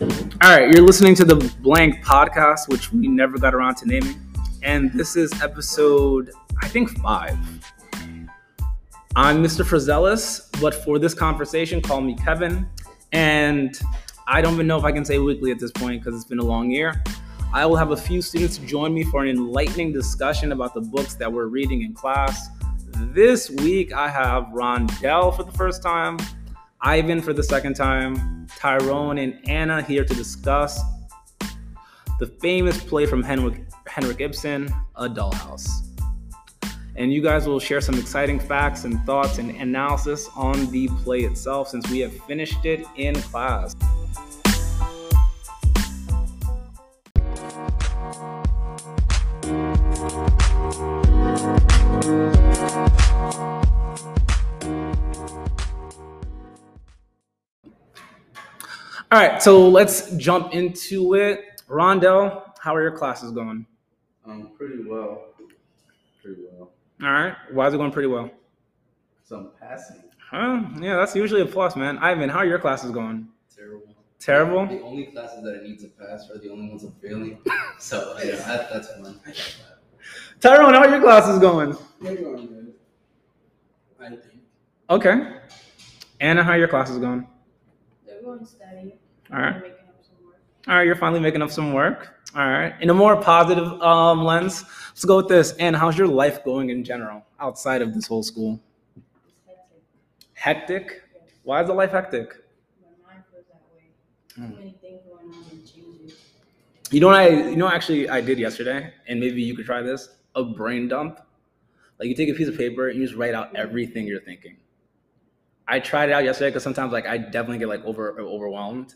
All right, you're listening to the Blank podcast, which we never got around to naming. And this is episode, I think, five. I'm Mr. Frazelis, but for this conversation, call me Kevin. And I don't even know if I can say weekly at this point because it's been a long year. I will have a few students join me for an enlightening discussion about the books that we're reading in class. This week, I have Rondell for the first time, Ivan for the second time, Tyrone and Anna here to discuss the famous play from Henrik, Henrik Ibsen, A Doll House. And you guys will share some exciting facts and thoughts and analysis on the play itself since we have finished it in class. All right, so let's jump into it. Rondell, how are your classes going? Um, pretty well. Pretty well. All right, why is it going pretty well? So I'm passing. Huh? Yeah, that's usually a plus, man. Ivan, how are your classes going? Terrible. Terrible? The only classes that I need to pass are the only ones I'm failing. So yeah, that, that's fun. Tyrone, how are your classes going? They're going good. I think. Okay. Anna, how are your classes going? Going. All right. I'm making up some work. All right, you're finally making up some work. All right. In a more positive um, lens, let's go with this. And how's your life going in general outside of this whole school? It's hectic. Hectic? Why is the life hectic? My mind feels that way. Too many things going on and changes. You know what I you know actually I did yesterday, and maybe you could try this? A brain dump. Like you take a piece of paper and you just write out everything you're thinking. I tried it out yesterday because sometimes like I definitely get like over overwhelmed.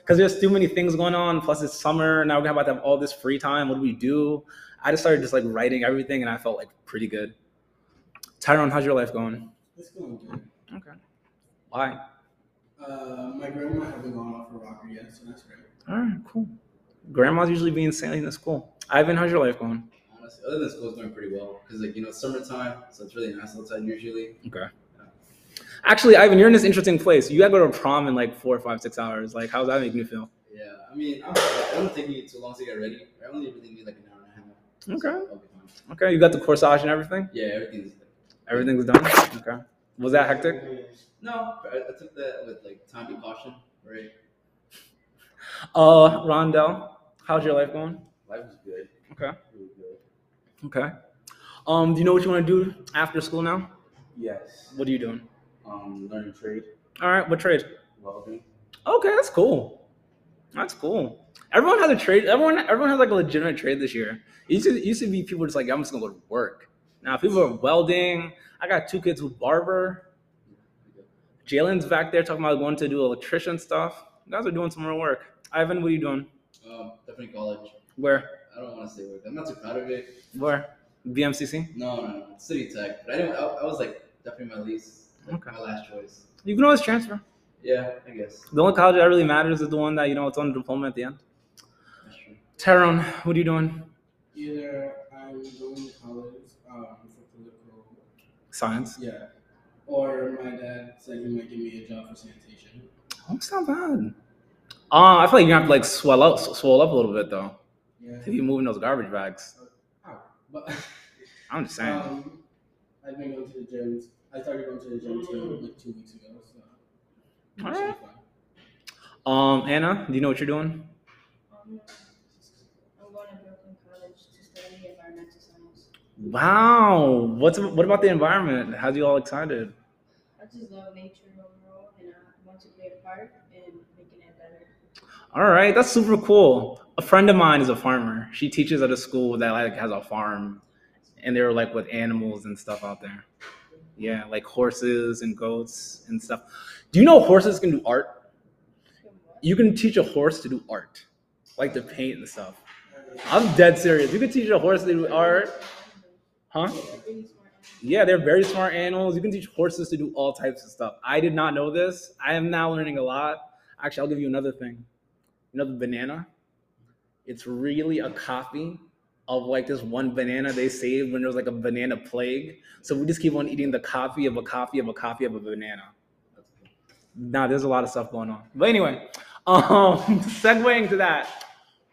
Because there's too many things going on. Plus it's summer. Now we're about to have all this free time. What do we do? I just started just like writing everything and I felt like pretty good. Tyrone, how's your life going? It's going good. Okay. Why? Uh, my grandma hasn't gone off her rocker yet, so that's great. All right, cool. Grandma's usually being sailing in school. Ivan, how's your life going? Honestly, other than school, it's going pretty well because like you know it's summertime, so it's really nice outside usually. Okay. Actually, Ivan, you're in this interesting place. You gotta go to prom in like four, five, six hours. Like, how's that making you feel? Yeah, I mean, I'm, it don't take me too long to get ready. I only really need like an hour and a half. Okay. So I'll be fine. Okay, you got the corsage and everything. Yeah, everything's. Everything's done. Okay. Was that hectic? No, I, I took that with like time and caution, right? Uh, Rondell, how's your life going? Life is good. Okay. Really good. Okay. Um, do you know what you want to do after school now? Yes. What are you doing? Um, learning trade, All right. What trade? welding. Okay, that's cool. That's cool. Everyone has a trade. Everyone, everyone has like a legitimate trade this year. It used to, it used to be people just like, I'm just gonna go to work. Now people are welding. I got two kids with barber. Jalen's back there talking about going to do electrician stuff. You guys are doing some real work. Ivan, what are you doing? Um, definitely college. Where? I don't want to say work. I'm not too proud of it. Where? BMCC. No, no, no. City Tech. But I didn't. I, I was like definitely my least, like, Okay. my last choice. You can always transfer. Yeah, I guess The only college that really matters is the one that you know it's on the diploma at the end. that's true. Tyrone, what are you doing? Either I'm going to college um, for political, Science. yeah, or my dad said he might give me a job for sanitation. Oh, it's not bad. Uh, I feel like you're gonna have to like swell up, swell up a little bit though. Yeah. If you moving those garbage bags. Ow. But I'm just saying. um, I've been going to the gym. I started going to the gym too, like two weeks ago. So. All it should be right. Um, Anna, do you know what you're doing? Um, I'm going to Brooklyn College to study environmental science. Wow. What's what about the environment? How's you all excited? I just love nature overall, and I want to play a part in making it better. All right, that's super cool. A friend of mine is a farmer. She teaches at a school that like has a farm, and they're like with animals and stuff out there. Yeah, like horses and goats and stuff. Do you know horses can do art? You can teach a horse to do art, like to paint and stuff. I'm dead serious. You can teach a horse to do art, huh? Yeah, they're very smart animals. You can teach horses to do all types of stuff. I did not know this. I am now learning a lot. Actually, I'll give you another thing. Another banana? It's really a copy of like this one banana they saved when there was like a banana plague. So we just keep on eating the copy of a copy of a copy of a banana. Now there's a lot of stuff going on. But anyway, Um, segueing to that,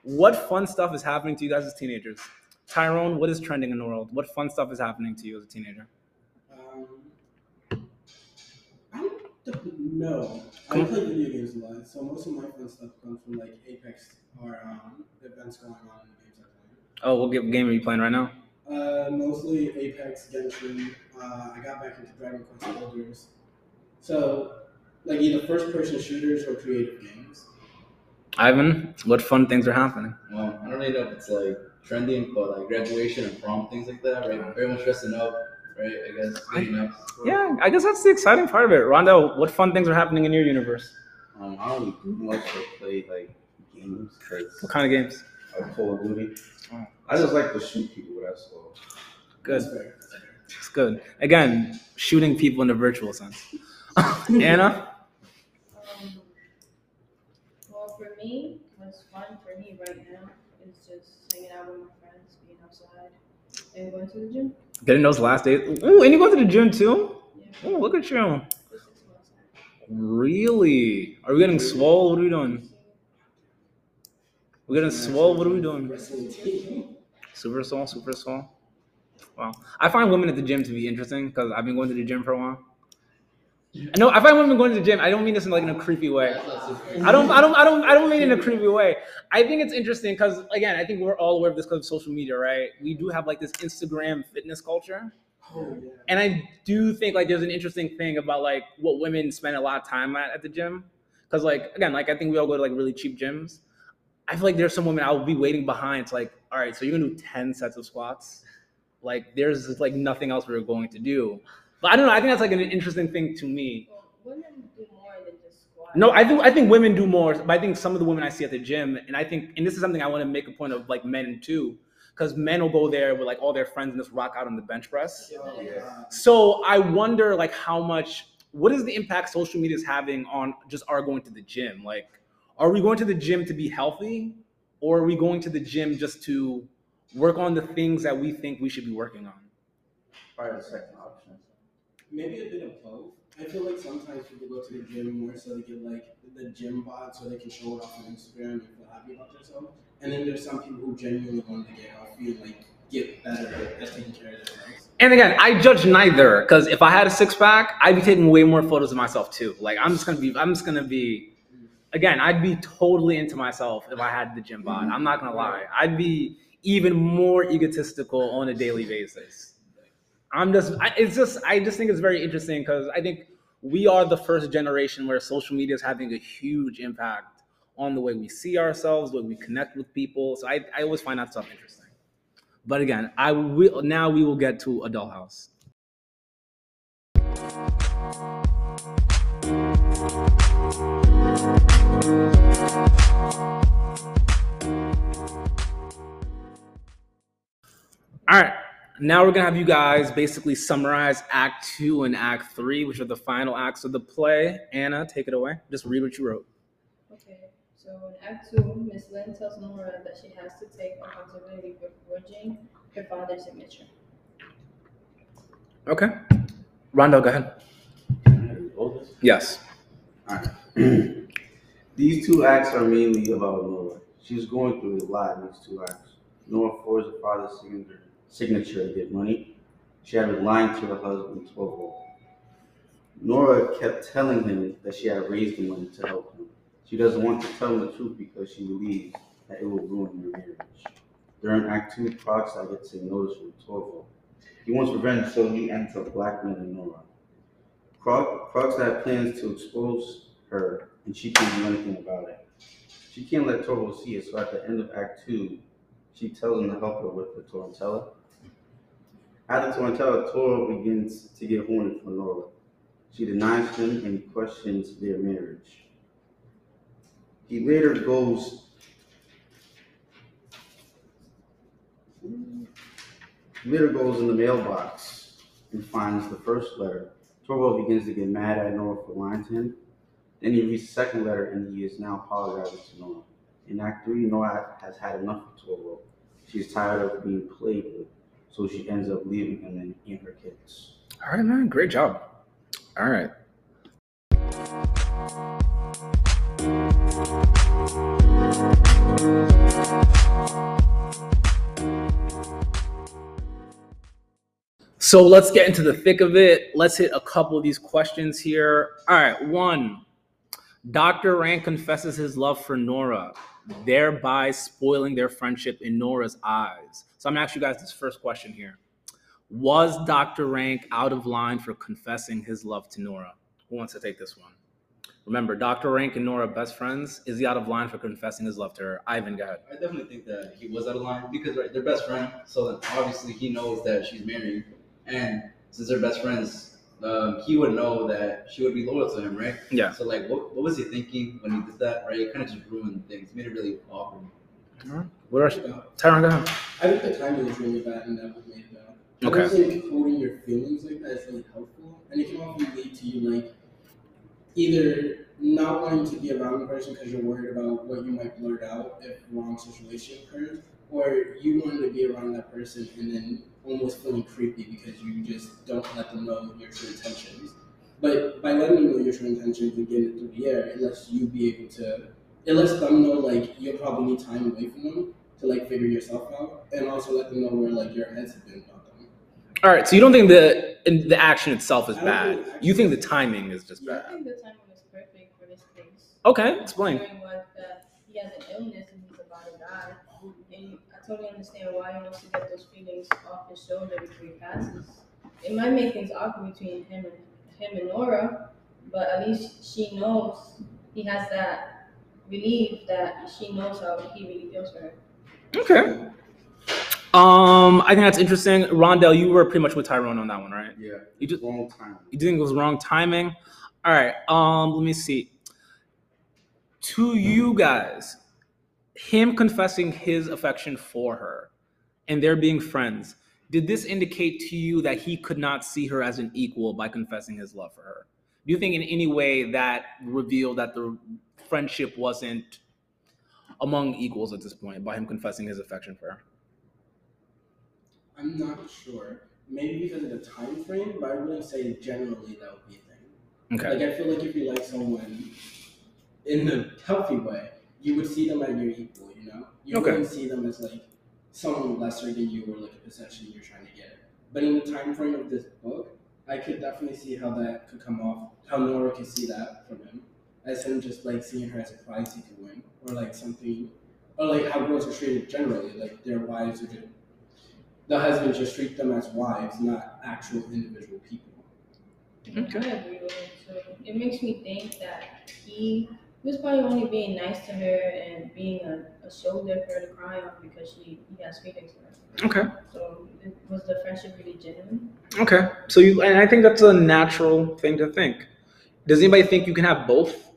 what fun stuff is happening to you guys as teenagers? Tyrone, what is trending in the world? What fun stuff is happening to you as a teenager? Um, I don't know. I play video games a lot, so most of my fun stuff comes from like Apex or um, events going on in the play. Oh, what game are you playing right now? Uh, mostly Apex, Genshin. Uh, I got back into Dragon Quest Builders. So, like either first-person shooters or creative games. Ivan, what fun things are happening? Well, I don't really know if it's like trending, but like graduation and prom, things like that, right? Very much dressing up, right? I guess. Good enough. Yeah, I guess that's the exciting part of it. Rondo, what fun things are happening in your universe? Um, I don't really do much but play like games What kind of games? I Call of Duty. Oh. I just like to shoot people. That's all. Good. That's fair. That's fair. It's good. Again, shooting people in the virtual sense. Anna? Um, well, for me, what's fun for me right now is just hanging out with my friends, being outside, and going to the gym. Getting those last days. Ooh, and you go to the gym too? Yeah, Oh, look at you. just six months now. Really? Are we getting swole? What are we doing? We're gonna swell. What are we doing? Super swell, super swole. Wow. I find women at the gym to be interesting because I've been going to the gym for a while. No, I find women going to the gym. I don't mean this in like in a creepy way. I don't, I don't, I don't, I don't mean it in a creepy way. I think it's interesting because again, I think we're all aware of this because of social media, right? We do have like this Instagram fitness culture, and I do think like there's an interesting thing about like what women spend a lot of time at at the gym. Because like again, like I think we all go to like really cheap gyms. I feel like there's some women I will be waiting behind. It's like, all right, so you're gonna do ten sets of squats. Like there's like nothing else we're going to do. But I don't know. I think that's like an interesting thing to me. Well, women do more than just squat. No, I do. I think women do more, but I think some of the women I see at the gym, and I think, and this is something I want to make a point of, like men too, because men will go there with like all their friends and just rock out on the bench press. Oh, yeah. So I wonder, like, how much, what is the impact social media is having on just our going to the gym? Like, are we going to the gym to be healthy, or are we going to the gym just to work on the things that we think we should be working on? Probably the second option. Maybe a bit of both. I feel like sometimes people go to the gym more so to get like the gym bod so they can show it off on Instagram and feel happy about themselves. And then there's some people who genuinely want to get healthy and like get better at taking care of themselves. And again, I judge neither because if I had a six pack, I'd be taking way more photos of myself too. Like I'm just gonna be, I'm just gonna be. Again, I'd be totally into myself if I had the gym bod. I'm not gonna lie. I'd be even more egotistical on a daily basis. I'm just, I, it's just, I just think it's very interesting because I think we are the first generation where social media is having a huge impact on the way we see ourselves, the way we connect with people. So I, I always find that stuff interesting. But again, I will now we will get to A Doll House. All right. Now we're gonna have you guys basically summarize Act Two and Act Three, which are the final acts of the play. Anna, take it away. Just read what you wrote. Okay, so in Act Two, Miss Linde tells Nora that she has to take accountability for forging her father's signature. Okay. Rondo, go ahead. Yes. this? These two acts are mainly about Nora. She's going through a lot in these two acts. Nora forged her father's signature, signature to get money. She had been lying to her husband, Tovo. Oh Nora kept telling him that she had raised the money to help him. She doesn't want to tell him the truth because she believes that it will ruin their marriage. During Act 2, Krogstad gets a notice from Torvo. Oh he wants revenge, so he ends up blackmailing Nora. Krogstad plans to expose her, and she can't do anything about it. She can't let Torvo see it, so at the end of Act 2, she tells him to help her with the Tarantella. At the Tarantella, Toro begins to get horny for Nora. She denies him and questions their marriage. He later goes. Later goes in the mailbox and finds the first letter. Torvo begins to get mad at Nora for lying to him. Then he reads the second letter and he is now apologizing to Nora. In Act 3, Nora has had enough of Torvo. She's tired of being played with, so she ends up leaving him and, and her kids. All right, man. Great job. All right. So let's get into the thick of it. Let's hit a couple of these questions here. All right, one. Dr. Rank confesses his love for Nora, thereby spoiling their friendship in Nora's eyes. So I'm gonna ask you guys this first question here. Was Dr. Rank out of line for confessing his love to Nora? Who wants to take this one? Remember, Dr. Rank and Nora best friends. Is he out of line for confessing his love to her? Ivan, go ahead. I definitely think that he was out of line because right, they're best friends. So obviously he knows that she's married, and since they're best friends, um, he would know that she would be loyal to him, right? Yeah. So like, what, what was he thinking when he did that? Right? It kind of just ruined things, made it really awkward. What are Yeah. Tyrone, go ahead. I think the timing was really bad and that was made bad. I Okay. don't think holding your feelings like that is really helpful, and it can often lead to you like either not wanting to be around the person because you're worried about what you might blurt out if wrong situation occurs, or you wanting to be around that person and then almost feeling creepy because you just don't let them know your true intentions. But by letting them know your true intentions and getting it through the air, it lets you be able to. It lets them know like you'll probably need time away from them to like figure yourself out, and also let them know where like your heads have been about them. All right, so you don't think the in- the action itself is bad. think You think the timing is just Yeah. I think the timing was perfect for this case. Okay, explain. What, that he has an illness and he's about to die. And I totally understand why he wants to get those feelings off his shoulder before he passes. It might make things awkward between him and him and Nora, but at least she knows he has that relief that she knows how he really feels for her. Okay. Um, I think that's interesting. Rondell, you were pretty much with Tyrone on that one, right? Yeah. You just Wrong time. you think it was wrong timing. All right. Um, let me see. To you guys, him confessing his affection for her and they're being friends, did this indicate to you that he could not see her as an equal by confessing his love for her? Do you think in any way that revealed that the friendship wasn't among equals at this point by him confessing his affection for her? I'm not sure. Maybe because of the time frame, but I wouldn't say generally that would be a thing. Okay. Like I feel like if you like someone in a healthy way, you would see them as your equal. You know, you Okay. wouldn't see them as like someone lesser than you or like a possession you're trying to get. But in the time frame of this book, I could definitely see how that could come off. How Nora could see that from him, as him just like seeing her as a prize he could win, or like something, or like how girls are treated generally. Like their wives are just the husbands just treat them as wives, not actual individual people. Okay. I agree with it too. It makes me think that he was probably only being nice to her and being a, a shoulder for her to cry on because she he has feelings for her. Okay. So it, was the friendship really genuine? Okay. So you and I think that's a natural thing to think. Does anybody think you can have both?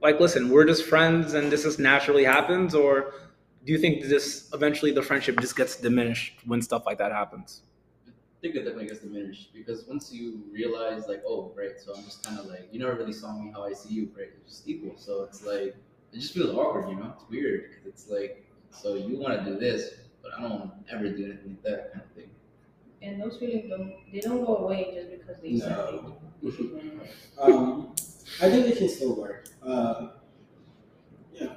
Like, listen, we're just friends and this just naturally happens, or do you think this eventually the friendship just gets diminished when stuff like that happens? I think it definitely gets diminished because once you realize, like, oh, right, so I'm just kind of like, you never really saw me how I see you, right? It's just equal. So it's like, it just feels awkward, you know? It's weird because it's like, so you want to do this, but I don't ever do anything like that kind of thing. And those feelings don't they don't go away just because they No. separate. um, I think it can still work. Uh, yeah,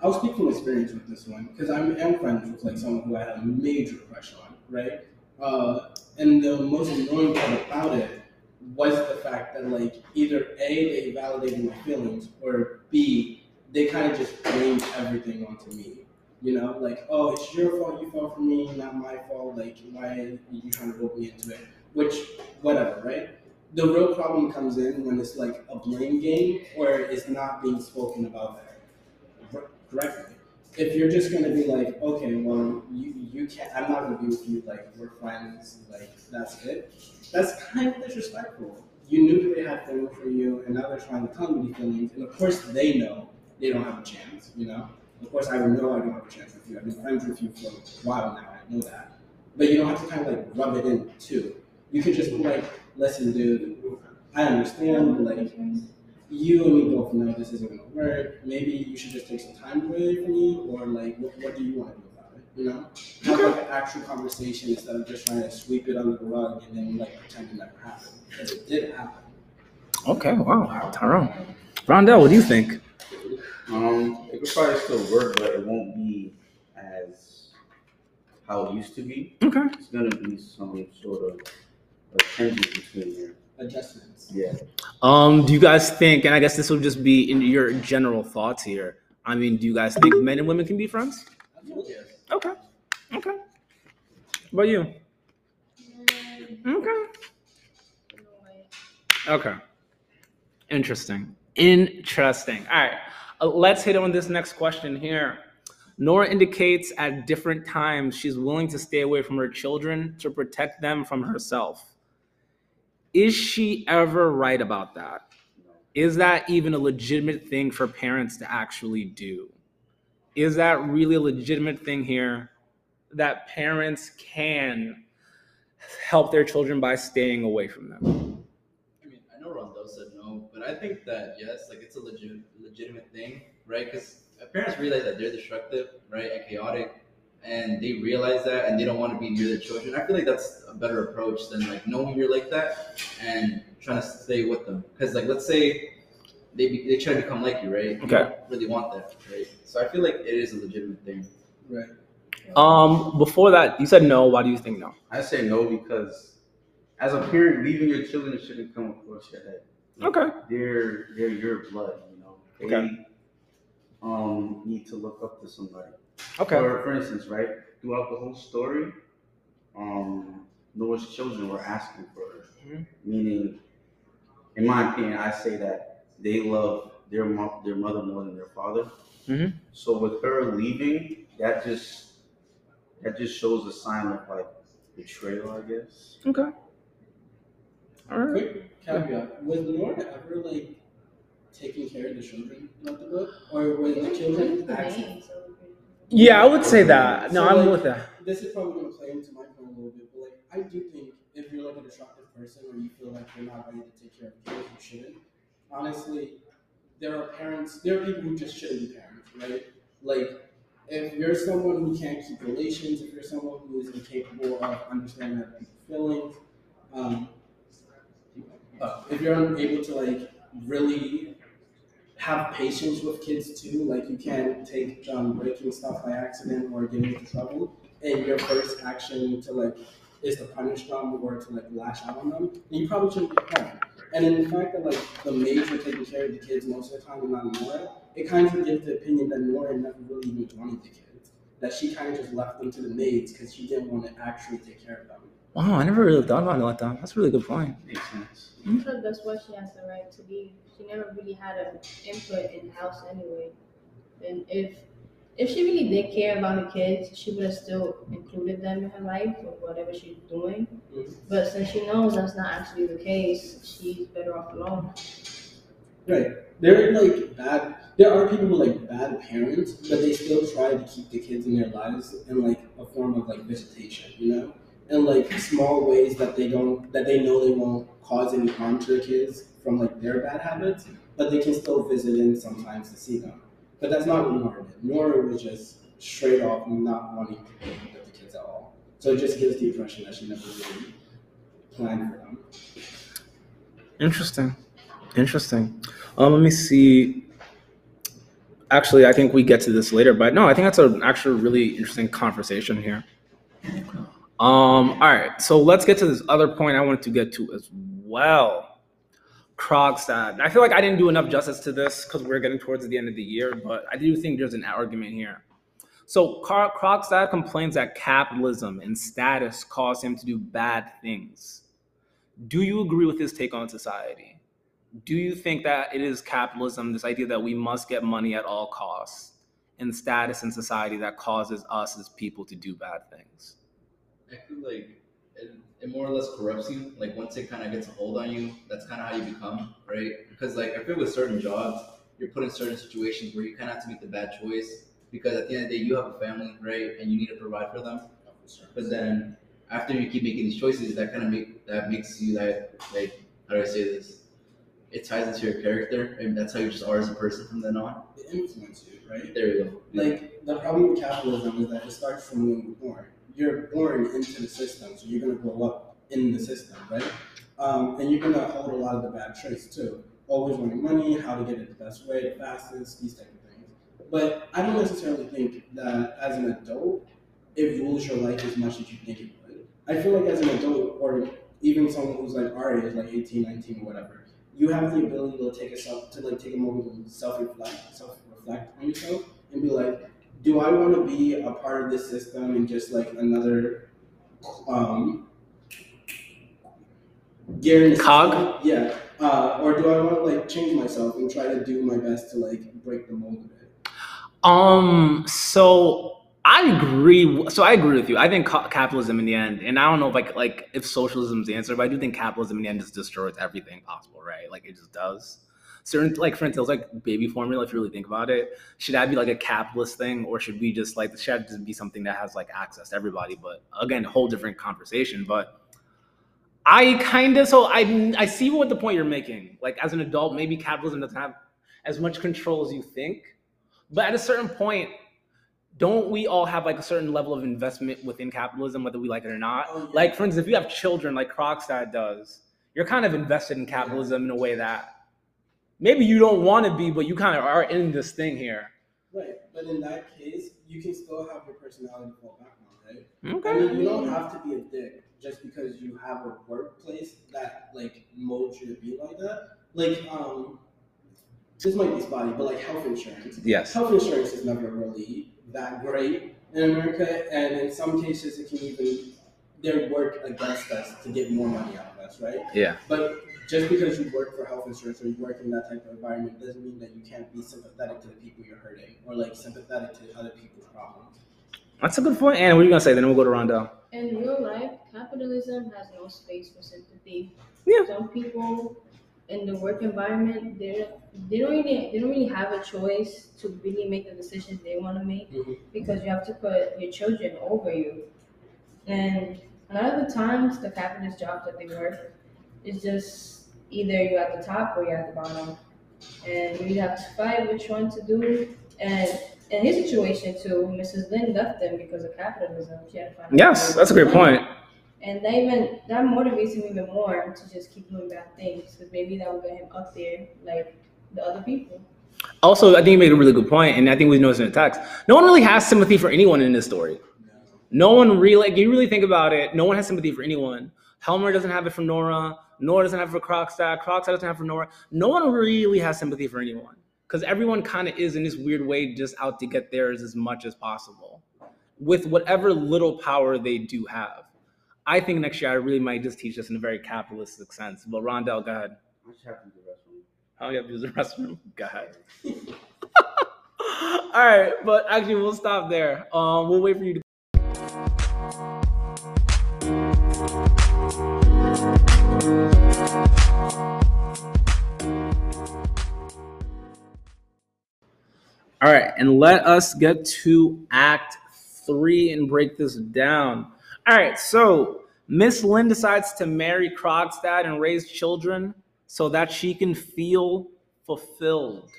I'll speak from experience with this one because I'm am friends with like someone who I had a major crush on, right? Uh, and the most annoying part about it was the fact that like either a they validated my feelings or b they kind of just blamed everything onto me. You know, like oh it's your fault you fell for me, not my fault. Like why are you trying to rope me into it? Which whatever, right? the real problem comes in when it's like a blame game or it's not being spoken about correctly. If you're just gonna be like, okay, well, you you can't, I'm not gonna be with you. Like we're friends. Like that's it. That's kind of disrespectful. You knew they had feelings for you, and now they're trying to tell me these feelings, and of course they know they don't have a chance. You know, of course I know I don't have a chance with you. I've been friends with you for a while now. I know that, but you don't have to kind of like rub it in too. You could just be like, listen, dude, I understand, like, you and me both know this isn't gonna work. Maybe you should just take some time away from me, or like, what, what do you want to do about it? You know, have like an actual conversation instead of just trying to sweep it under the rug and then like pretend it never happened because it did happen. Okay. Wow. Tyrone. Rondell, what do you think? Um, it could probably still work, but it won't be as how it used to be. Okay. It's gonna be some sort of a changes between there. Adjustments. Yeah. Um, do you guys think, and I guess this will just be in your general thoughts here. I mean, do you guys think men and women can be friends? Yes. Okay. Okay. What about you? Okay. Okay. Interesting. Interesting. All right. Uh, let's hit on this next question here. Nora indicates at different times she's willing to stay away from her children to protect them from herself. Is she ever right about that? Is that even a legitimate thing for parents to actually do? Is that really a legitimate thing here that parents can help their children by staying away from them? I mean, I know Rondell said no, but I think that yes, like it's a legit, legitimate thing, right? Because parents realize that they're destructive, right, and chaotic, and they realize that, and they don't want to be near their children. I feel like that's a better approach than like knowing you're like that and trying to stay with them. Because like, let's say they be, they try to become like you, right? Okay. don't really want that, right? So I feel like it is a legitimate thing. Right. Um, before that, you said no. Why do you think no? I say no because as a parent, leaving your children shouldn't come across your head. Okay. They're they're your blood, you know. They Okay. um need to look up to somebody. Okay. For, for instance, right, throughout the whole story, um, Nora's children were asking for her. Mhm. Meaning, in my opinion, I say that they love their mo- their mother more than their father. Mhm. So with her leaving, that just that just shows a sign of like betrayal, I guess. Okay. All right. Quick caveat: Was Nora ever like taking care of the children throughout the book, or was the children The Yeah, I would say that. No, So, I'm like, with that. This is probably gonna play into my point a little bit, but like I do think if you're like a destructive person or you feel like you're not ready to take care of kids, you shouldn't. Honestly, there are parents. There are people who just shouldn't be parents, right? Like if you're someone who can't keep relations, if you're someone who is incapable of understanding other people's feelings, um, uh, if you're unable to like really have patience with kids too, like you can't take um, breaking stuff by accident or getting into trouble, and your first action to like is to punish them or to like lash out on them, then you probably shouldn't be a parent. And in the fact that like the maids are taking care of the kids most of the time and not Nora, it kind of gives the opinion that Nora never really even wanted the kids. That she kind of just left them to the maids because she didn't want to actually take care of them. Wow, I never really thought about it like that. That's a really good point. Makes sense. I feel like that's why she has the right to leave. She never really had an input in the house anyway. And if if she really did care about her kids, she would have still included them in her life or whatever she's doing. Mhm. But since she knows that's not actually the case, she's better off alone. Right. There are like bad. There are people with like bad parents, but they still try to keep the kids in their lives in like a form of like visitation, you know, in like small ways that they don't that they know they won't cause any harm to the kids from like their bad habits, but they can still visit in sometimes to see them. But that's not what Nora. Nora was just straight off not wanting to be with the kids at all. So it just gives the impression that she never really planned for them. Interesting. Interesting. Um, let me see. Actually, I think we get to this later, but no, I think that's an actually really interesting conversation here. Um, all right, so let's get to this other point I wanted to get to as well. Krogstad. I feel like I didn't do enough justice to this because we're getting towards the end of the year, but I do think there's an argument here. So Kro- Krogstad complains that capitalism and status cause him to do bad things. Do you agree with his take on society? Do you think that it is capitalism, this idea that we must get money at all costs, and status in society that causes us as people to do bad things? I feel like it more or less corrupts you. Like once it kind of gets a hold on you, that's kind of how you become, right? Because like I feel with certain jobs, you're put in certain situations where you kind of have to make the bad choice because at the end of the day, you have a family, right, and you need to provide for them. But then after you keep making these choices, that kind of make that makes you that like how do I say this? It ties into your character, and that's how you just are as a person from then on. It influences you, right? There you go. Like the problem with capitalism is that it starts from when you're born. You're born into the system, so you're gonna grow up in the system, right? Um, and you're gonna hold a lot of the bad traits too. Always wanting money, how to get it the best way, the fastest, these type of things. But I don't necessarily think that as an adult, it rules your life as much as you think it would. I feel like as an adult, or even someone who's like our age, like 18, 19, or whatever, you have the ability to take a self to like take a moment to self reflect, self reflect on yourself, and be like, do I want to be a part of this system and just like another um gear Cog? Yeah. Uh, or do I want to like change myself and try to do my best to like break the mold of it? Um. So I agree. So I agree with you. I think ca- capitalism in the end, and I don't know if like like if socialism's the answer, but I do think capitalism in the end just destroys everything possible, right? Like it just does. Certain like for instance, like baby formula. If you really think about it, should that be like a capitalist thing, or should we just like should that just be something that has like access to everybody? But again, whole different conversation. But I kind of so I I see what the point you're making. Like as an adult, maybe capitalism doesn't have as much control as you think. But at a certain point, don't we all have like a certain level of investment within capitalism, whether we like it or not? Oh, yeah. Like, for instance, if you have children like Krogstad does, you're kind of invested in capitalism in a way that maybe you don't want to be, but you kind of are in this thing here. Right. But in that case, you can still have your personality fall back on, right? I Okay. mean, you don't have to be a dick just because you have a workplace that like molds you to be like that. Like, um, this might be spotty, but like health insurance. Yes. Health insurance is never really that great in America, and in some cases, it can even they work against us to get more money out of us, right? Yeah. But just because you work for health insurance or you work in that type of environment doesn't mean that you can't be sympathetic to the people you're hurting or like sympathetic to other people's problems. That's a good point. And what are you gonna say? Then we'll go to Rondell. In real life, capitalism has no space for sympathy. Yeah. Some people in the work environment, they they don't really they don't really have a choice to really make the decisions they want to make Mhm. because you have to put your children over you. And a lot of the times, the capitalist jobs that they work is just either you're at the top or you're at the bottom, and you have to fight which one to do. And in his situation too, Mrs. Linde left them because of capitalism. She had to find. Yes, that's a great point. And that even that motivates him even more to just keep doing bad things because maybe that will get him up there like the other people. Also, I think you made a really good point, and I think we noticed in the text. No one really has sympathy for anyone in this story. No one really, like, you really think about it, no one has sympathy for anyone. Helmer doesn't have it for Nora. Nora doesn't have it for Krogstad. Krogstad doesn't have it for Nora. No one really has sympathy for anyone because everyone kind of is in this weird way just out to get theirs as much as possible with whatever little power they do have. I think next year I really might just teach this in a very capitalistic sense. But Rondell, go ahead. I just have to use the restroom. How you have to use the restroom? Go ahead. All right, but actually, we'll stop there. Um, we'll wait for you to. All right, and let us get to Act Three and break this down. All right, so Miss Linde decides to marry Krogstad and raise children so that she can feel fulfilled.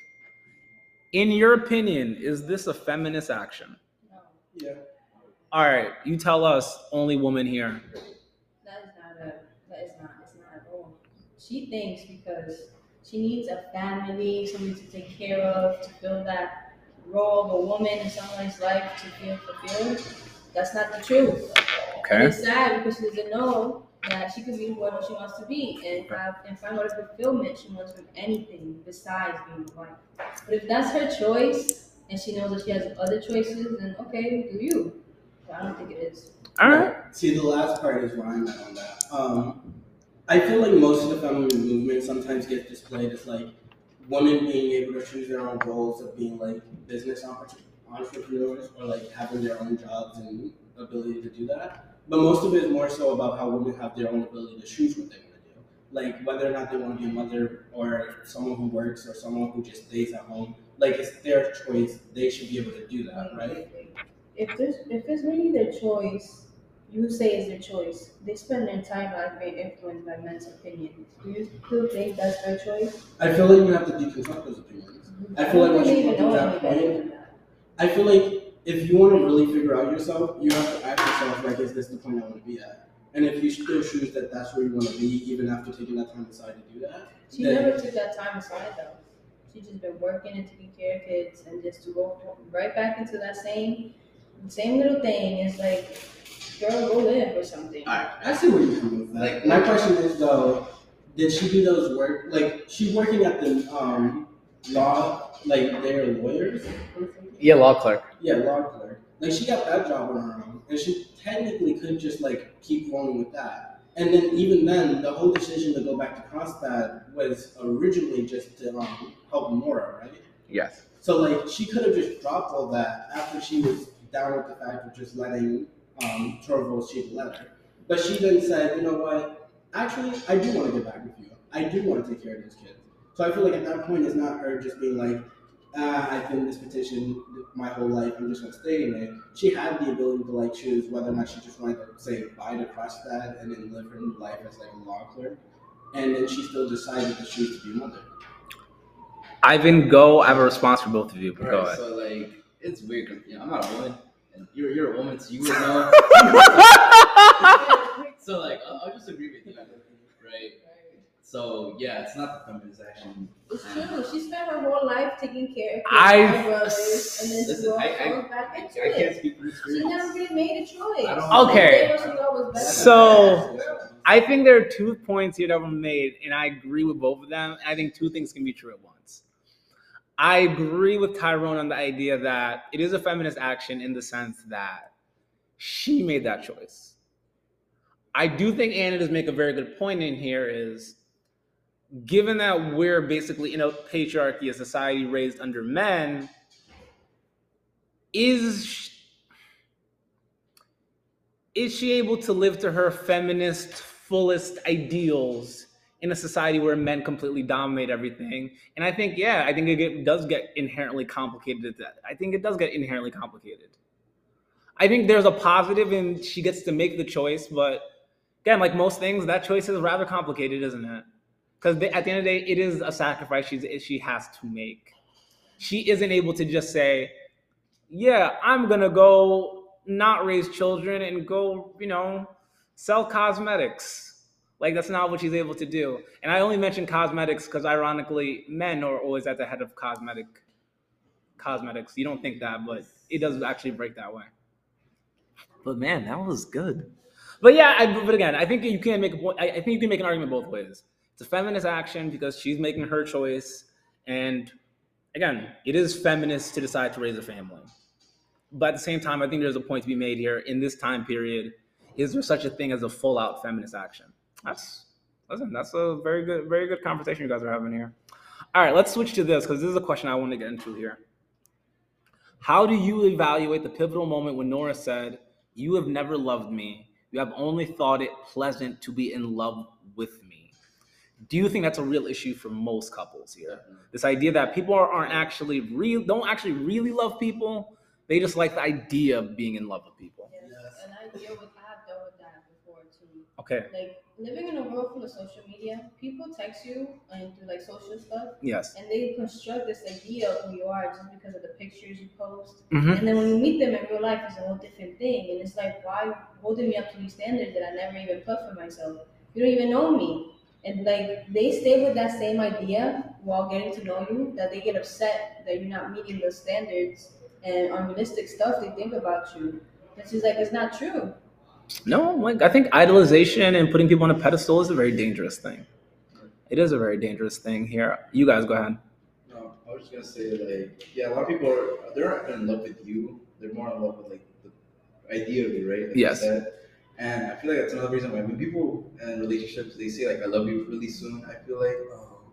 In your opinion, is this a feminist action? No, Yeah. All right, you tell us, only woman here. that is not a that is not it's not at all. She thinks because she needs a family, somebody to take care of, to build that role of a woman in someone's life to feel fulfilled. That's not the truth. And it's sad because she doesn't know that she could be whoever she wants to be and have and find whatever fulfillment she wants from anything besides being a wife. But if that's her choice and she knows that she has other choices, then okay, do you. But I don't think it is. All right. See, the last part is where I'm at on that. Um, I feel like most of the feminine movement sometimes gets displayed as like women being able to choose their own roles of being like business entrepreneurs or like having their own jobs and ability to do that. But most of it is more so about how women have their own ability to choose what they want to do. Like whether or not they want to be a mother or someone who works or someone who just stays at home. Like it's their choice. They should be able to do that, right? If this if it's really their choice, you say it's their choice. They spend their entire life being influenced by men's opinions. Do you still think that's their choice? I feel like you have to deconstruct those opinions. I feel like once you get to that point, that. I feel like if you want to really figure out yourself, you have to ask yourself, like, is this the point I want to be at? And if you still choose that that's where you want to be, even after taking that time aside to do that, She then never took that time aside though. She's just been working and taking care of kids, and just to go right back into that same same little thing It's like, girl, go live or something. Alright. I see where you're coming with that. Like- my question is though, did she do those work like she's working at the um law like they're lawyers? Yeah, law clerk. Yeah, law clerk. Like she got that job on her own, and she technically could just like keep going with that. And then even then, the whole decision to go back to Krogstad was originally just to um, help Nora, right? Yes. So like she could have just dropped all that after she was down with the fact of just letting um, Torvalds shoot the letter. But she then said, you know what? Actually, I do want to get back with you. I do want to take care of these kids. So I feel like at that point, it's not her just being like, ah, I've been in this petition my whole life. I'm just gonna stay in it. She had the ability to like choose whether or not she just wanted to say bye to Krogstad and then live her life as like a law clerk. And then she still decided to choose to be a mother. Ivan, go. I have a response for both of you. But go ahead. so like it's weird. you know, I'm not a woman, and you're you're a woman, so you would know. so like I'll, I'll just agree with you, right? So yeah, it's not the feminist action. It's true. She spent her whole life taking care of I- her brothers, and then Listen, she I- I- goes back into I can't it. speak from She experience. never really made a choice. Okay. They did what she thought was best. So- I think there are two points here that were made, and I agree with both of them. I think two things can be true at once. I agree with Tyrone on the idea that it is a feminist action in the sense that she made that choice. I do think Anna does make a very good point in here is given that we're basically in a patriarchy, a society raised under men, is is she able to live to her feminist fullest ideals in a society where men completely dominate everything. And i think yeah i think it get, does get inherently complicated i think it does get inherently complicated. I think there's a positive and she gets to make the choice but again like most things that choice is rather complicated isn't it? Because at the end of the day it is a sacrifice she's, she has to make. She isn't able to just say yeah i'm gonna go not raise children and go, you know, sell cosmetics. Like that's not what she's able to do. And I only mention cosmetics because ironically, men are always at the head of cosmetic cosmetics. You don't think that, but it does actually break that way. But man, that was good. But yeah, I, but again, I think you can make a point. I, I think you can make an argument both ways. It's a feminist action because she's making her choice, and again, it is feminist to decide to raise a family but at the same time, I think there's a point to be made here. In this time period, is there such a thing as a full-out feminist action? That's listen. That's a very good, very good conversation you guys are having here. All right, let's switch to this because this is a question I want to get into here. How do you evaluate the pivotal moment when Nora said, "You have never loved me. You have only thought it pleasant to be in love with me"? Do you think that's a real issue for most couples here? This idea that people are, aren't actually real, don't actually really love people they just like the idea of being in love with people. Yes. And I deal with, I have dealt with that before too. Okay. Like living in a world full of social media, people text you and do like social stuff, Yes. and they construct this idea of who you are just because of the pictures you post. hmm And then when you meet them in real life, it's a whole different thing. And it's like, why holding me up to these standards that I never even put for myself? You don't even know me. And like they stay with that same idea while getting to know you, that they get upset that you're not meeting those standards and unrealistic stuff they think about you. It's just like it's not true. No, like I think idolization and putting people on a pedestal is a very dangerous thing. It is a very dangerous thing here. You guys go ahead. No, I was just gonna say like yeah, a lot of people are they're not in love with you. They're more in love with like the idea of you, right? Like Yes. And I feel like that's another reason why when people in relationships they say like I love you really soon, I feel like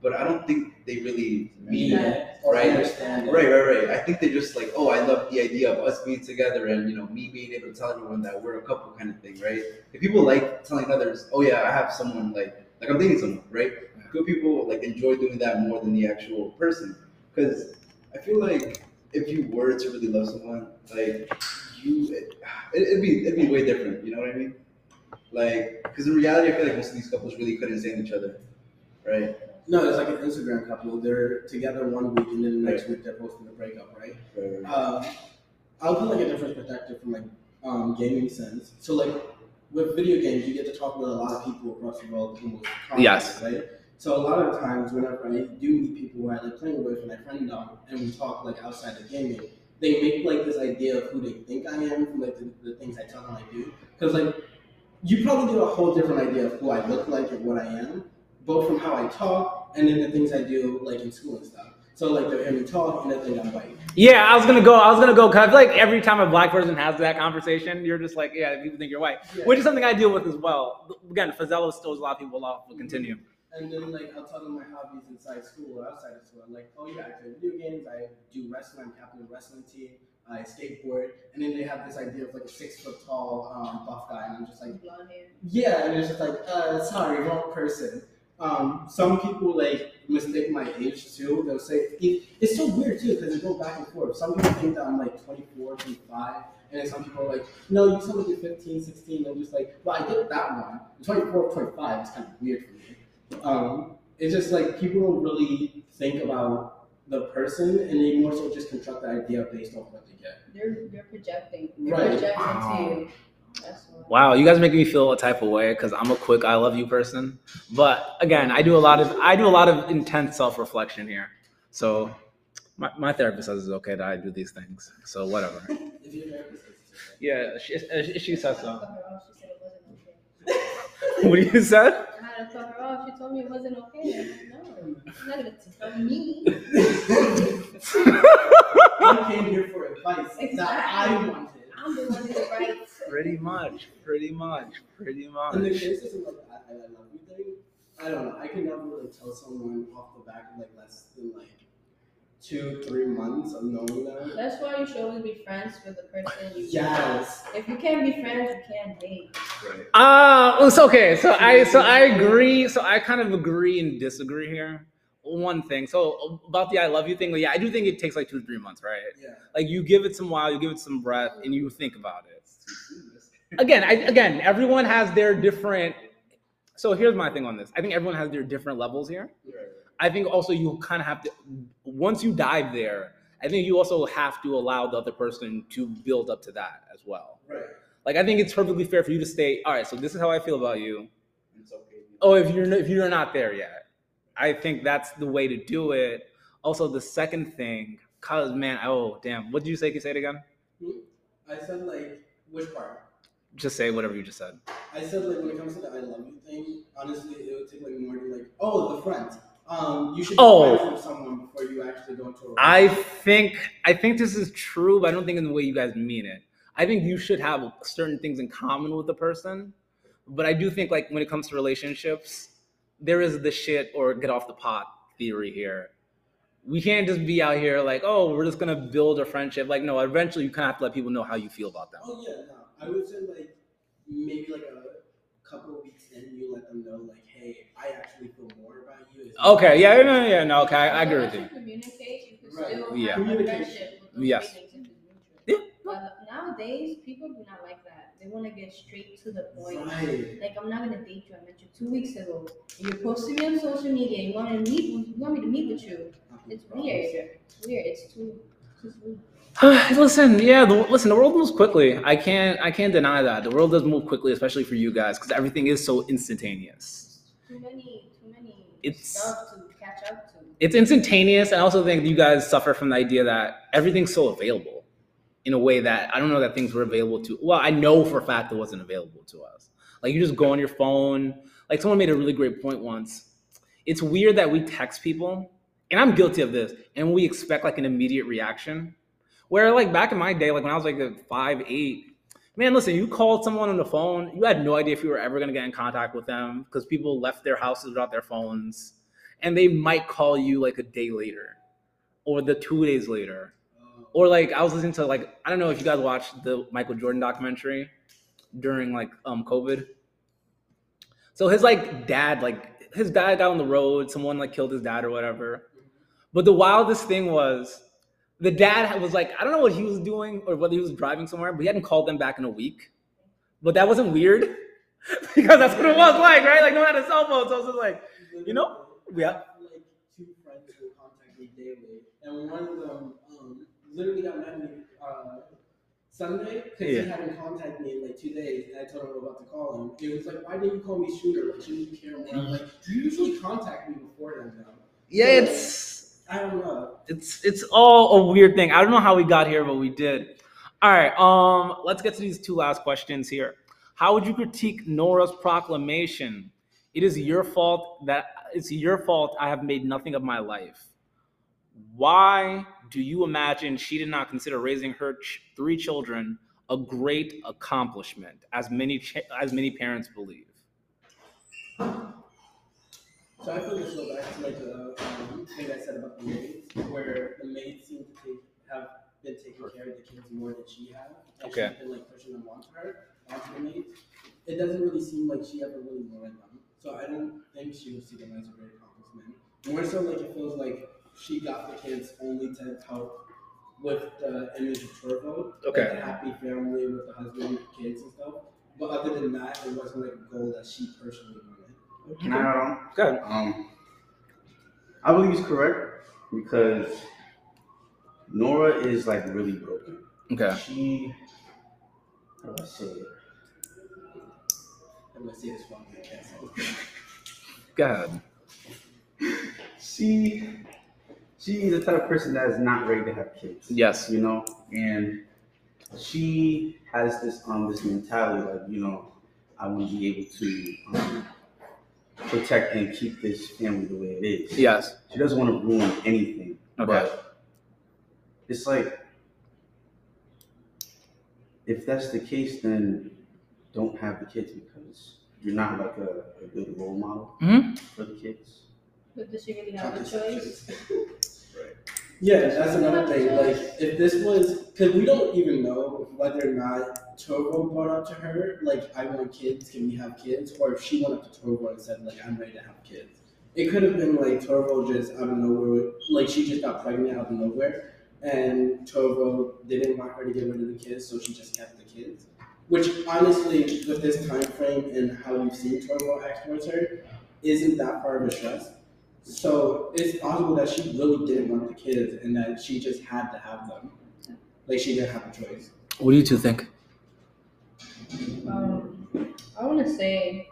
but I don't think they really mean Yeah. it. Or Right. understand it. Right, right, right. I think they're just like, oh, I love the idea of us being together and you know me being able to tell everyone that we're a couple kind of thing, right? If people like telling others, oh yeah, I have someone like like I'm dating someone, right? Good people like enjoy doing that more than the actual person, because I feel like if you were to really love someone, like you, it, it'd be it'd be way different. You know what I mean? Like, because in reality, I feel like most of these couples really couldn't stand each other, right? No, it's like an Instagram couple. They're together one week and then the next week they're posting a breakup, right? Right, right. Uh, I'll put like a different perspective from like um, gaming sense. So like with video games, you get to talk with a lot of people across the world almost constantly, Yes. right? So a lot of times, whenever I do meet people who I like playing with and I friend them, and we talk like outside of gaming, they make like this idea of who they think I am from like the, the things I tell them I do. Because like you probably get a whole different idea of who I look like and what I am, both from how I talk and then the things I do like in school and stuff. So like they'll hear me talk and they think I'm white. Yeah, I was gonna go. I was gonna go because I feel like every time a black person has that conversation, you're just like, yeah, people think you're white, Yeah. which is something I deal with as well. Again, Frazelis throws a lot of people off. But continue. And then like I'll tell them my hobbies inside school or outside of school. I'm like, oh yeah, I play video games, I do wrestling, I'm captain of a wrestling team, I skateboard, and then they have this idea of like a six foot tall um, buff guy, and I'm just like, Blonde hair. yeah, and it's just like, uh, sorry, wrong person. Um, some people like mistake my age too. They'll say it, it's so weird too because it goes back and forth. Some people think that I'm like 24, 25, and then some people are like, no, you sound like you're 15, 16. I'm just like, well, I get that one. 24, 25 is kind of weird for me. Um, it's just like people don't really think about the person, and they more so just construct the idea based on what they get. They're they're projecting. They're Right. projecting to you. That's why. Wow, you guys make me feel a type of way because I'm a quick "I love you" person. But again, I do a lot of I do a lot of intense self reflection here. So my, my therapist says it's okay that I do these things. So whatever. If your therapist says it's okay. Yeah, she, uh, she says so. I had to cut her off. She said it wasn't okay. What do you said? I had to cut her off. She told me it wasn't okay. I'm no, you're not gonna tell me. I came here for advice that I wanted. I'm the one who's right. Pretty much, pretty much, pretty In the much. cases of like I, I love you thing, I don't know. I can never really tell someone off the back of like less than like two, three months of knowing them. That's why you should always be friends with the person you Yes. If you can't be friends, you can't date. Right. Uh, it's okay. So I so I agree. So I kind of agree and disagree here. One thing. So about the I love you thing, yeah, I do think it takes like two to three months, right? Yeah. Like you give it some while, you give it some breath, and you think about it. Again, I, again, everyone has their different. So here's my thing on this. I think everyone has their different levels here. I think also you kind of have to once you dive there. I think you also have to allow the other person to build up to that as well. Right. Like I think it's perfectly fair for you to stay. All right, so this is how I feel about you. It's okay. Oh, if you're if you're not there yet, I think that's the way to do it. Also, the second thing, cause man, oh damn, what did you say? Can you say it again? I said like which part? Just say whatever you just said. I said like when it comes to the I love you thing, honestly, it would take like more to like oh the front. Um, you should Oh. friends with someone before you actually go into a I think I think this is true, but I don't think in the way you guys mean it. I think you should have certain things in common with the person, but I do think like when it comes to relationships, there is the shit or get off the pot theory here. We can't just be out here like, oh, we're just gonna build a friendship. Like, no, eventually you kind of have to let people know how you feel about them. Oh yeah, no. I would say like maybe like a couple of weeks in, you let them know like, hey, I actually feel more about you. It's Okay, yeah, no, yeah, no, okay, I, I agree with you. you communicate, you can Right. still Yeah. have a Communication. friendship Yes. feelings if it's mutual. Yeah. But nowadays, people do not like that. They want to get straight to the point. Right. Like I'm not gonna date you. I met you two weeks ago. And you're posting me on social media. You want to meet? You want me to meet with you? It's weird. It's weird. It's too. Too listen, yeah, the, listen. The world moves quickly. I can't, I can't deny that. The world does move quickly, especially for you guys, because everything is so instantaneous. Too many. Too many It's- stuff to catch up to. It's instantaneous, and I also think you guys suffer from the idea that everything's so available in a way that I don't know that things were available to. Well, I know for a fact it wasn't available to us. Like you just go on your phone. Like someone made a really great point once. It's weird that we text people, and I'm guilty of this, and we expect like an immediate reaction. Where like back in my day, like when I was like five, eight, man, listen, you called someone on the phone, you had no idea if you were ever gonna get in contact with them because people left their houses without their phones, and they might call you like a day later, or the two days later. Or like I was listening to like I don't know if you guys watched the Michael Jordan documentary during like um COVID. So his like dad, like his dad got on the road, someone like killed his dad or whatever. But the wildest thing was the dad was like, I don't know what he was doing or whether he was driving somewhere, but he hadn't called them back in a week. But that wasn't weird because that's what it was like, right? Like no one had a cell phone, so it was just like, you know, I have like two friends who contact me daily, and one of them literally got mad at me uh, Sunday because Yeah. he hadn't contacted me in like two days, and I told him I'm about to call him. It was like, why didn't you call me sooner? Like, shouldn't you care more? I'm like, do you usually contact me beforehand, though. Yeah, it's I don't know. it's it's all a weird thing. I don't know how we got here, but we did. All right, um, let's get to these two last questions here. How would you critique Nora's proclamation? It is your fault that it's your fault I have made nothing of my life. Why do you imagine she did not consider raising her ch- three children a great accomplishment, as many ch- as many parents believe? So I feel this go back to like the um, thing I said about the maids, where the maids seem to take, have been taking care of the kids more than she has. And Okay. She's been like pushing them onto her, onto the maids. It doesn't really seem like she ever really wanted them. So I don't think she would see them as a great accomplishment. More so like it feels like she got the kids only to help with the image of Torvald. Okay. Like the happy family with the husband, kids and stuff. But other than that, it wasn't like a goal that she personally wanted. Can I add on? Good. Um, I believe he's correct because Nora is like really broken. Okay. She, how do I say it? I'm gonna say this wrong. I can't say it. Good. She, she's the type of person that is not ready to have kids. Yes. you know, and she has this um this mentality like you know I want to be able to um, protect and keep this family the way it is. Yes. She doesn't want to ruin anything. Okay. But it's like if that's the case, then don't have the kids because you're not like a, a good role model hmm for the kids. But does she really have a choice? Yeah, that's another thing. Like, if this was, because we don't even know whether or not Torvald brought up to her, like, I want kids, can we have kids? Or if she went up to Torvald and said, like, I'm ready to have kids. It could have been like Torvald just out of nowhere, like, she just got pregnant out of nowhere, and Torvald didn't want her to get rid of the kids, so she just kept the kids. Which, honestly, with this time frame and how we've seen Torvald act towards her, isn't that far of a stress. So it's possible that she really didn't want the kids and that she just had to have them. Like she didn't have a choice. What do you two think? Um, I want to say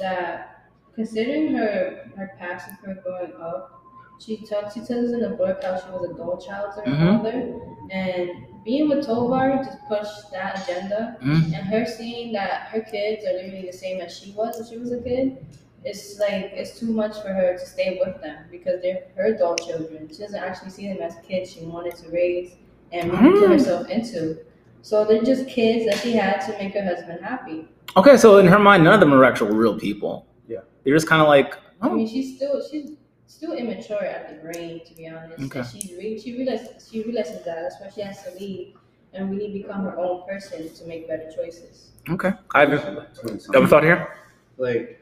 that considering her her past of her growing up, she talks. She tells us in the book how she was a doll child to her Mhm. mother, and being with Torvald just pushed that agenda. Mhm. And her seeing that her kids are literally the same as she was when she was a kid, it's like it's too much for her to stay with them because they're her doll children. She doesn't actually see them as kids she wanted to raise and put Mm. herself into. So they're just kids that she had to make her husband happy. Okay, so in her mind, none of them are actual real people. Yeah. They're just kind of like, I oh, mean, she's still she's still immature at the brain, to be honest. Okay. And She re- she realizes she realizes that that's why she has to leave and really become her own person to make better choices. okay. I have, Twenty have a thought here. Like,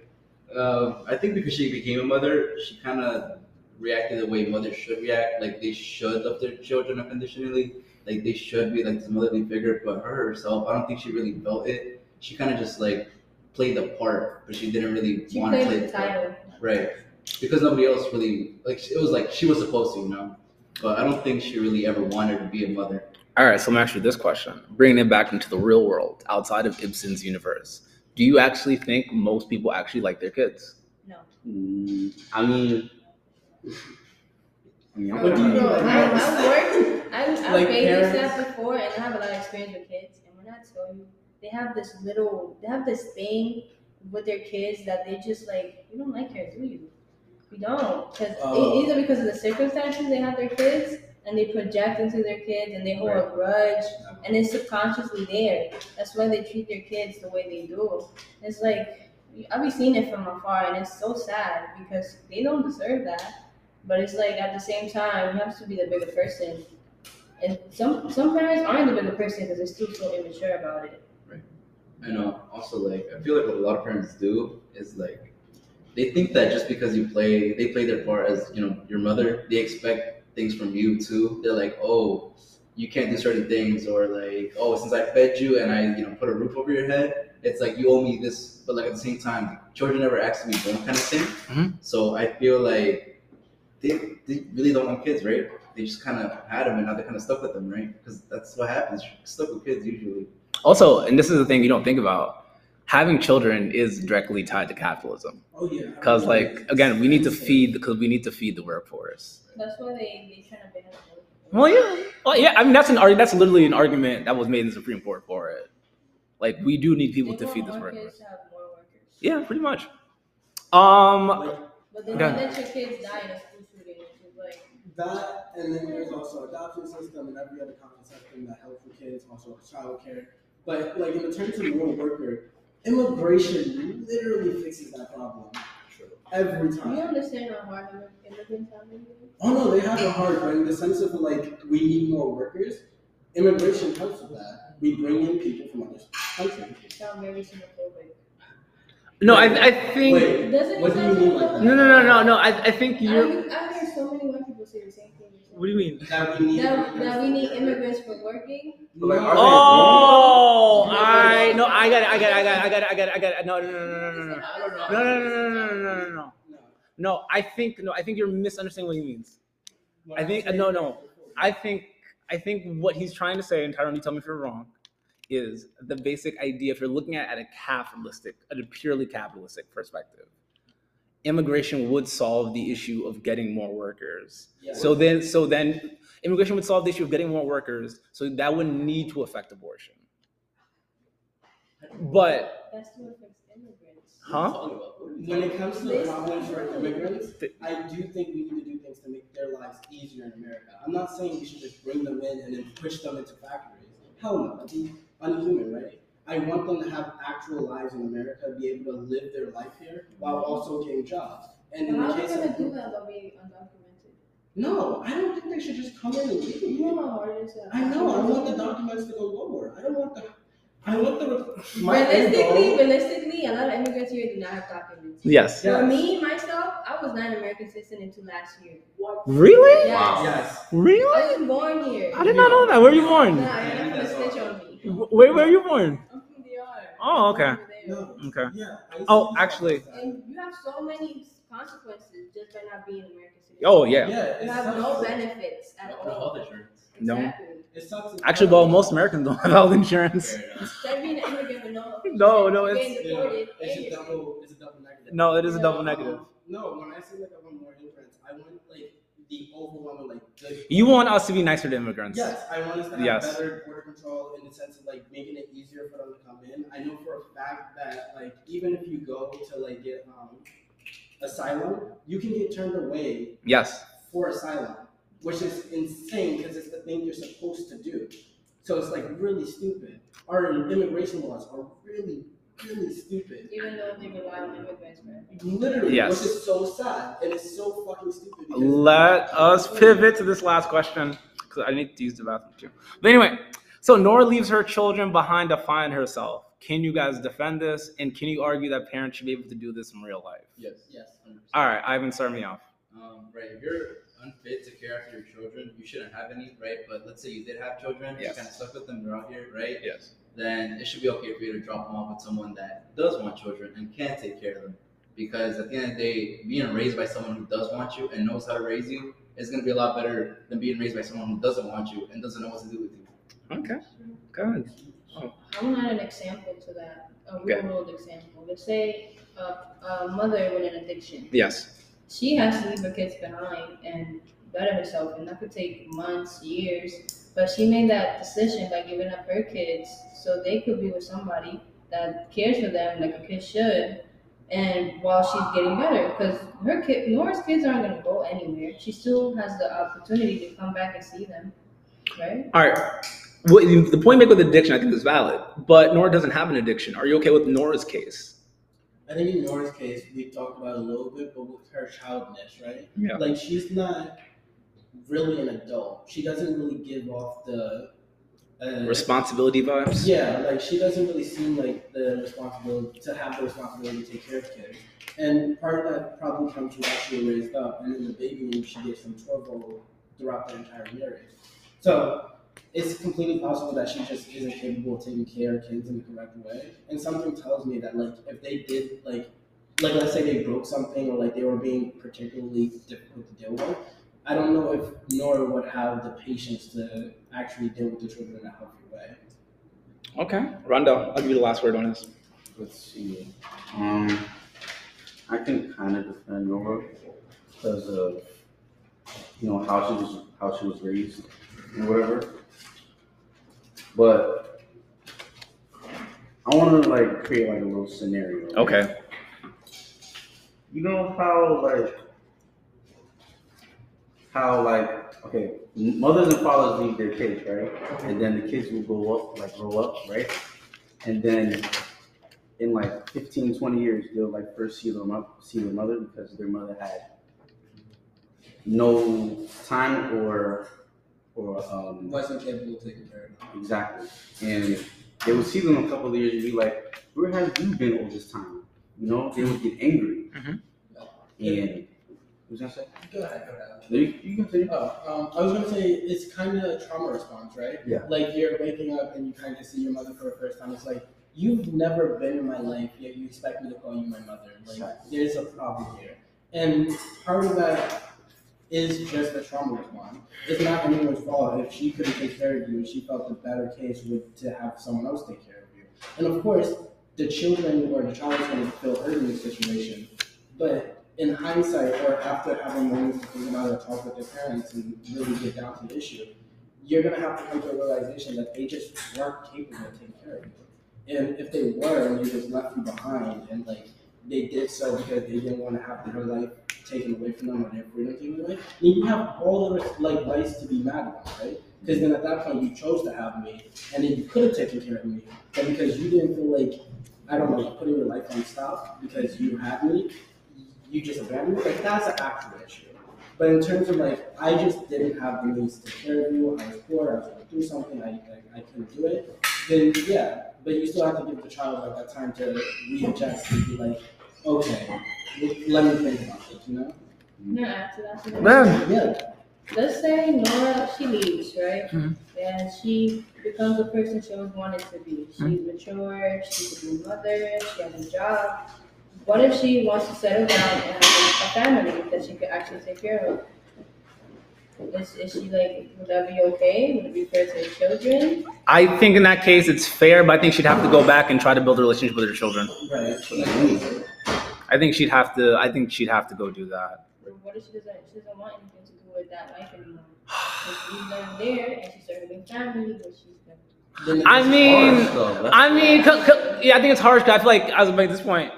um, I think because she became a mother, she kind of reacted the way mothers should react. Like they should love their children unconditionally. Like they should be like this motherly figure. But her herself, I don't think she really felt it. She kind of just like played the part, but she didn't really She want to play the the part. title. Right. Because nobody else really like it was like she was supposed to, you know. But I don't think she really ever wanted to be a mother. All right, so let me ask you this question. Bringing it back into the real world, outside of Ibsen's universe, do you actually think most people actually like their kids? No. Mm, I mean, I mean, I'm What do you kinda- mean? Bro, I, I've worked, I've, I've Like babysat parents? before, and I have a lot of experience with kids. And when I tell you, they have this little, they have this thing with their kids that they just like, you don't like her, do you? We don't, because Oh. either because of the circumstances they have their kids, and they project into their kids, and they hold a grudge, and it's subconsciously there. That's why they treat their kids the way they do. It's like I've been seeing it from afar, and it's so sad because they don't deserve that. But it's like at the same time, you have to be the bigger person. And some some parents aren't the bigger person because they're still so immature about it. Right. I know. Also, like I feel like what a lot of parents do is like they think that just because you play, they play their part as you know your mother, they expect things from you too. They're like, oh, you can't do certain things, or like, oh, since I fed you and I you know put a roof over your head, it's like you owe me this. But like at the same time, children never ask me one kind of thing. Mhm. So I feel like they, they really don't want kids, right? They just kind of had them and now they're kind of stuck with them, right? Because that's what happens. You're stuck with kids usually. Also, and this is the thing you don't think about. Having children is directly tied to capitalism. Oh yeah. Because, like, again, we need to feed because we need to feed the workforce. That's why they they trying to ban it. Well, yeah, well, yeah. I mean, that's an argument. That's literally an argument that was made in the Supreme Court for it. Like, we do need people They to feed this workforce. to have more workers. Yeah, pretty much. Um, Like, But then Okay. let your kids die in a school shooting, which is like That and then there's also adoption system and every other common system that helps with kids, also child care. But like in the terms of the real worker, immigration literally fixes that problem every time. do you understand how hard immi- immigrants have been doing? Oh no, they have a hard but in the sense of like we need more workers. Immigration helps with that. We bring in people from other countries. You sound very xenophobic. no, I, I think. Wait, Doesn't what do you mean like that? No, no, no, no, no. I, I think you're. I, I hear so many white people say the same thing. What do you mean? That we need. That, that we need immigrants for working. Like, Oh, I no, I got it, I got it, I got it, I got it, I got it, I got it. No, no, no, no, no, no, I don't know. no, no, no, no, no, no, no, no, no. No. No, I think no, I think you're misunderstanding what he means. I think- no, no. I think I think what he's trying to say, and Tyrone, you tell me if you're wrong, is the basic idea. If you're looking at it at a capitalistic, at a purely capitalistic perspective, immigration would solve the issue of getting more workers. Yeah. So then, so then, immigration would solve the issue of getting more workers. So that wouldn't need to affect abortion. But That's to affect immigrants. Huh? When it comes to the This- problems for immigrants, I do think we need to do things to make their lives easier in America. I'm not saying we should just bring them in and then push them into factories. Hell no, that'd be unhuman, right? I want them to have actual lives in America, be able to live their life here while also getting jobs. And in How the are they case gonna of do that by being undocumented? no, I don't think they should just come in and leave. You know how hard it is. I know. I want the documents to go lower. I don't want the. I want the. my Realistically, goal- realistically, a lot of immigrants here do not have documents. yes, Yeah. For me, myself, I was not an American citizen until last year. really, Yes. Yes. really, I was born here. I did not know that. Where were you born? Nah, you're not gonna snitch on me. Where where were you born? I'm from DR. Oh, okay. I'm over there. No. Okay. Yeah. Oh, actually- And you have so many consequences just by not being American citizen. Oh yeah. Yeah. You it have no sucks. benefits at No, no health insurance. No. Exactly. It. Actually, well, most Americans don't have health insurance. Fair enough. Instead of being an immigrant with no No, no, it's- Yeah, it's a double. It's a double negative. No, it is a double negative. No, when I say like I want more immigrants, I want like the overwhelming like the. You want us to be nicer to immigrants. Yes, I want us to have Yes. better border control in the sense of like making it easier for them to come in. I know for a fact that like even if you go to like get um asylum, you can get turned away Yes. for asylum, which is insane because it's the thing you're supposed to do. So it's like really stupid. Our immigration laws are really, really stupid. Even though they rely on immigrants, right? Literally, Yes. which is so sad and it's so fucking stupid. Let us pivot to this last question because I need to use the bathroom too. But anyway, so Nora leaves her children behind to find herself. Can you guys defend this? And can you argue that parents should be able to do this in real life? Yes. Yes. 100%. All right, Ivan, start me off. Um, right. If you're unfit to care after your children, you shouldn't have any, right? But let's say you did have children, Yes. you kind of stuck with them, they're out here, right? Yes. Then it should be okay for you to drop them off with someone that does want children and can take care of them. Because at the end of the day, being raised by someone who does want you and knows how to raise you is going to be a lot better than being raised by someone who doesn't want you and doesn't know what to do with you. Okay. Good. I want to add an example to that, a real Okay. world example. Let's say a, a mother with an addiction. Yes. She has to leave her kids behind and better herself, and that could take months, years. But she made that decision by giving up her kids so they could be with somebody that cares for them like a kid should. And while she's getting better, because her kid, Nora's kids aren't gonna go anywhere. She still has the opportunity to come back and see them, right? All right. What, the point you make with addiction, I think, is valid. But Nora doesn't have an addiction. Are you okay with Nora's case? I think in Nora's case, we talked about a little bit, but with her childness, right? Yeah. Like she's not really an adult. She doesn't really give off the uh, Responsibility vibes. Yeah, like she doesn't really seem like the responsibility to have the responsibility to take care of kids. And part of that probably comes from how she was raised up, and then the baby name she gets from Torvald throughout their entire marriage. So it's completely possible that she just isn't capable of taking care of kids in the correct way. And something tells me that like if they did like like let's say they broke something or like they were being particularly difficult to deal with. I don't know if Nora would have the patience to actually deal with the children in a healthy way. Okay, Rondo, I'll give you the last word on this. Let's see. Um, I can kind of defend Nora because of you know how she was how she was raised and whatever. But I want to like create like a little scenario. Okay. You know how like how like okay mothers and fathers leave their kids right, and then the kids will grow up like grow up right, and then in like 15, 20 years, they'll like first see their mother, see their mother because their mother had no time or or um, Wasn't capable of taking care of them. exactly, and they would see them a couple of years and be like, "Where have you been all this time?" You know, they would get angry, Mhm. and who's gonna say? Go ahead, go ahead. You, you can say. Oh, um, I was gonna say it's kind of a trauma response, right? Yeah. Like you're waking up and you kind of see your mother for the first time. It's like you've never been in my life, yet you expect me to call you my mother. Like there's a problem here, and part of that is just a trauma response. It's not anyone's fault if she couldn't take care of you. She felt the better case would to have someone else take care of you. And of course, the children or the child is going to feel hurt in this situation, but in hindsight or after having moments to think about it, talk with their parents and really get down to the issue, you're gonna have to come to a realization that they just weren't capable of taking care of you. And if they were and they just left you behind and like they did so because they didn't want to have their life taken away from them or their freedom taken away, then you have all the like rights to be mad about, right? Because then at that point you chose to have me and then you could have taken care of me, but because you didn't feel like I don't know, putting your life on stop because you had me, you just abandoned me. Like that's an actual issue. But in terms of like, I just didn't have the means to care of you. I was poor. I was going through something. I, I I couldn't do it. Then yeah, but you still have to give the child like that time to readjust and be like, okay, let me think about it. You know? Can I add to that? for a minute? Man. Yeah. Let's say Nora, she leaves, right? Mhm. And she becomes the person she always wanted to be. She's Mm-hmm. mature, she's a good mother, she has a job. What if she wants to settle down and have a family that she could actually take care of? Is, is she like, would that be okay? Would it be fair to her children? I think in that case it's fair, but I think she'd have to go back and try to build a relationship with her children. Right. I think she'd have to. I think she'd have to go do that. What if she doesn't, she doesn't want anything to do with that life anymore? So she there and she starts having family, but she's I mean, though. I mean, c- c- yeah, I think it's harsh. 'cause I feel like as of like this point,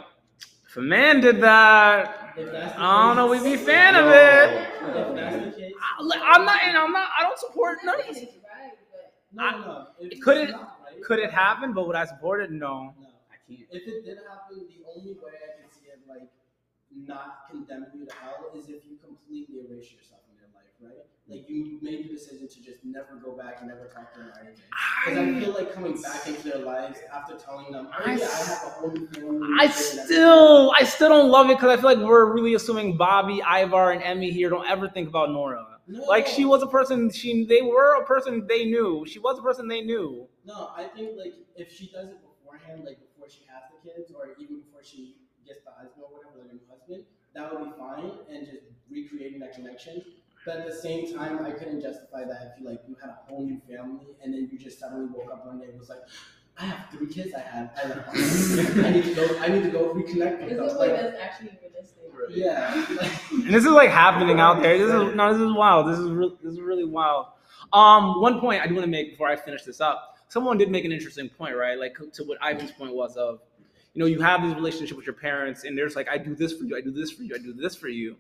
if a man did that, If that's the I don't know, we'd be a fan of it. If that's the case, I- I'm not, and I'm not. I don't support none of saying this. it's right, but no, no, no. If could it, not, right, Could it happen? But would I support it? No. No. If it did happen, the only way I can see it like not condemning you to hell is if you completely erase yourself in their life, right? Like you made the decision to just never go back and never talk to them or anything. Because I feel like coming back into their lives after telling them, oh I yeah, I have a whole new family. I still, I still don't love it because I feel like we're really assuming Bobby, Ivar, and Emmy here don't ever think about Nora. everything. Like she was a person. She, they were a person they knew. She was a person they knew. No, I think like if she does it beforehand, like before she has the kids, or even before she gets the husband or whatever, like a new husband, that would be fine, and just recreating that connection. But at the same time, I couldn't justify that if you like you had a whole new family and then you just suddenly woke up one day and was like, I have three kids. I had. I, left behind. I need to go. I need to go reconnect with is them. this like Like, that's actually realistic? yeah. And this is like happening out there. This is no, this is wild. This is real. This is really wild. Um, one point I do want to make before I finish this up. Someone did make an interesting point, right? Like to what Ivan's point was of, you know, you have this relationship with your parents, and there's like, I do this for you, I do this for you, I do this for you.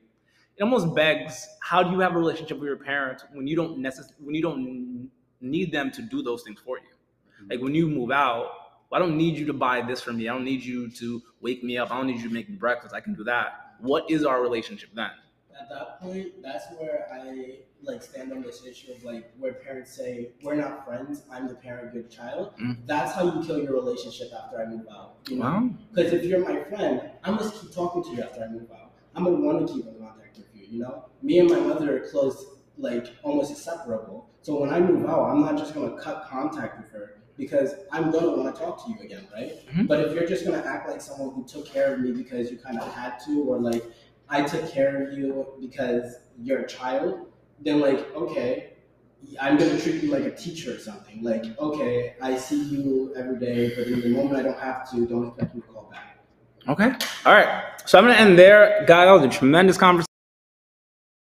It almost begs, how do you have a relationship with your parents when you don't necess- when you don't need them to do those things for you? Mm-hmm. Like when you move out, I don't need you to buy this for me. I don't need you to wake me up. I don't need you to make me breakfast. I can do that. What is our relationship then? At that point, that's where I like stand on this issue of like where parents say we're not friends. I'm the parent, you're the child. Mm. That's how you kill your relationship after I move out. You know, because if you're my friend, I'm gonna keep talking to you after I move out. I'm gonna want to keep in contact with you. You know, me and my mother are close, like almost inseparable. So when I move out, I'm not just gonna cut contact with her because I'm gonna want to talk to you again, right? Mhm. But if you're just gonna act like someone who took care of me because you kind of had to, or like I took care of you because you're a child, then like okay, I'm gonna treat you like a teacher or something. Like okay, I see you every day, but in the moment I don't have to, don't expect me to call back. Okay. All right. So I'm gonna end there, guys. That was a tremendous conversation.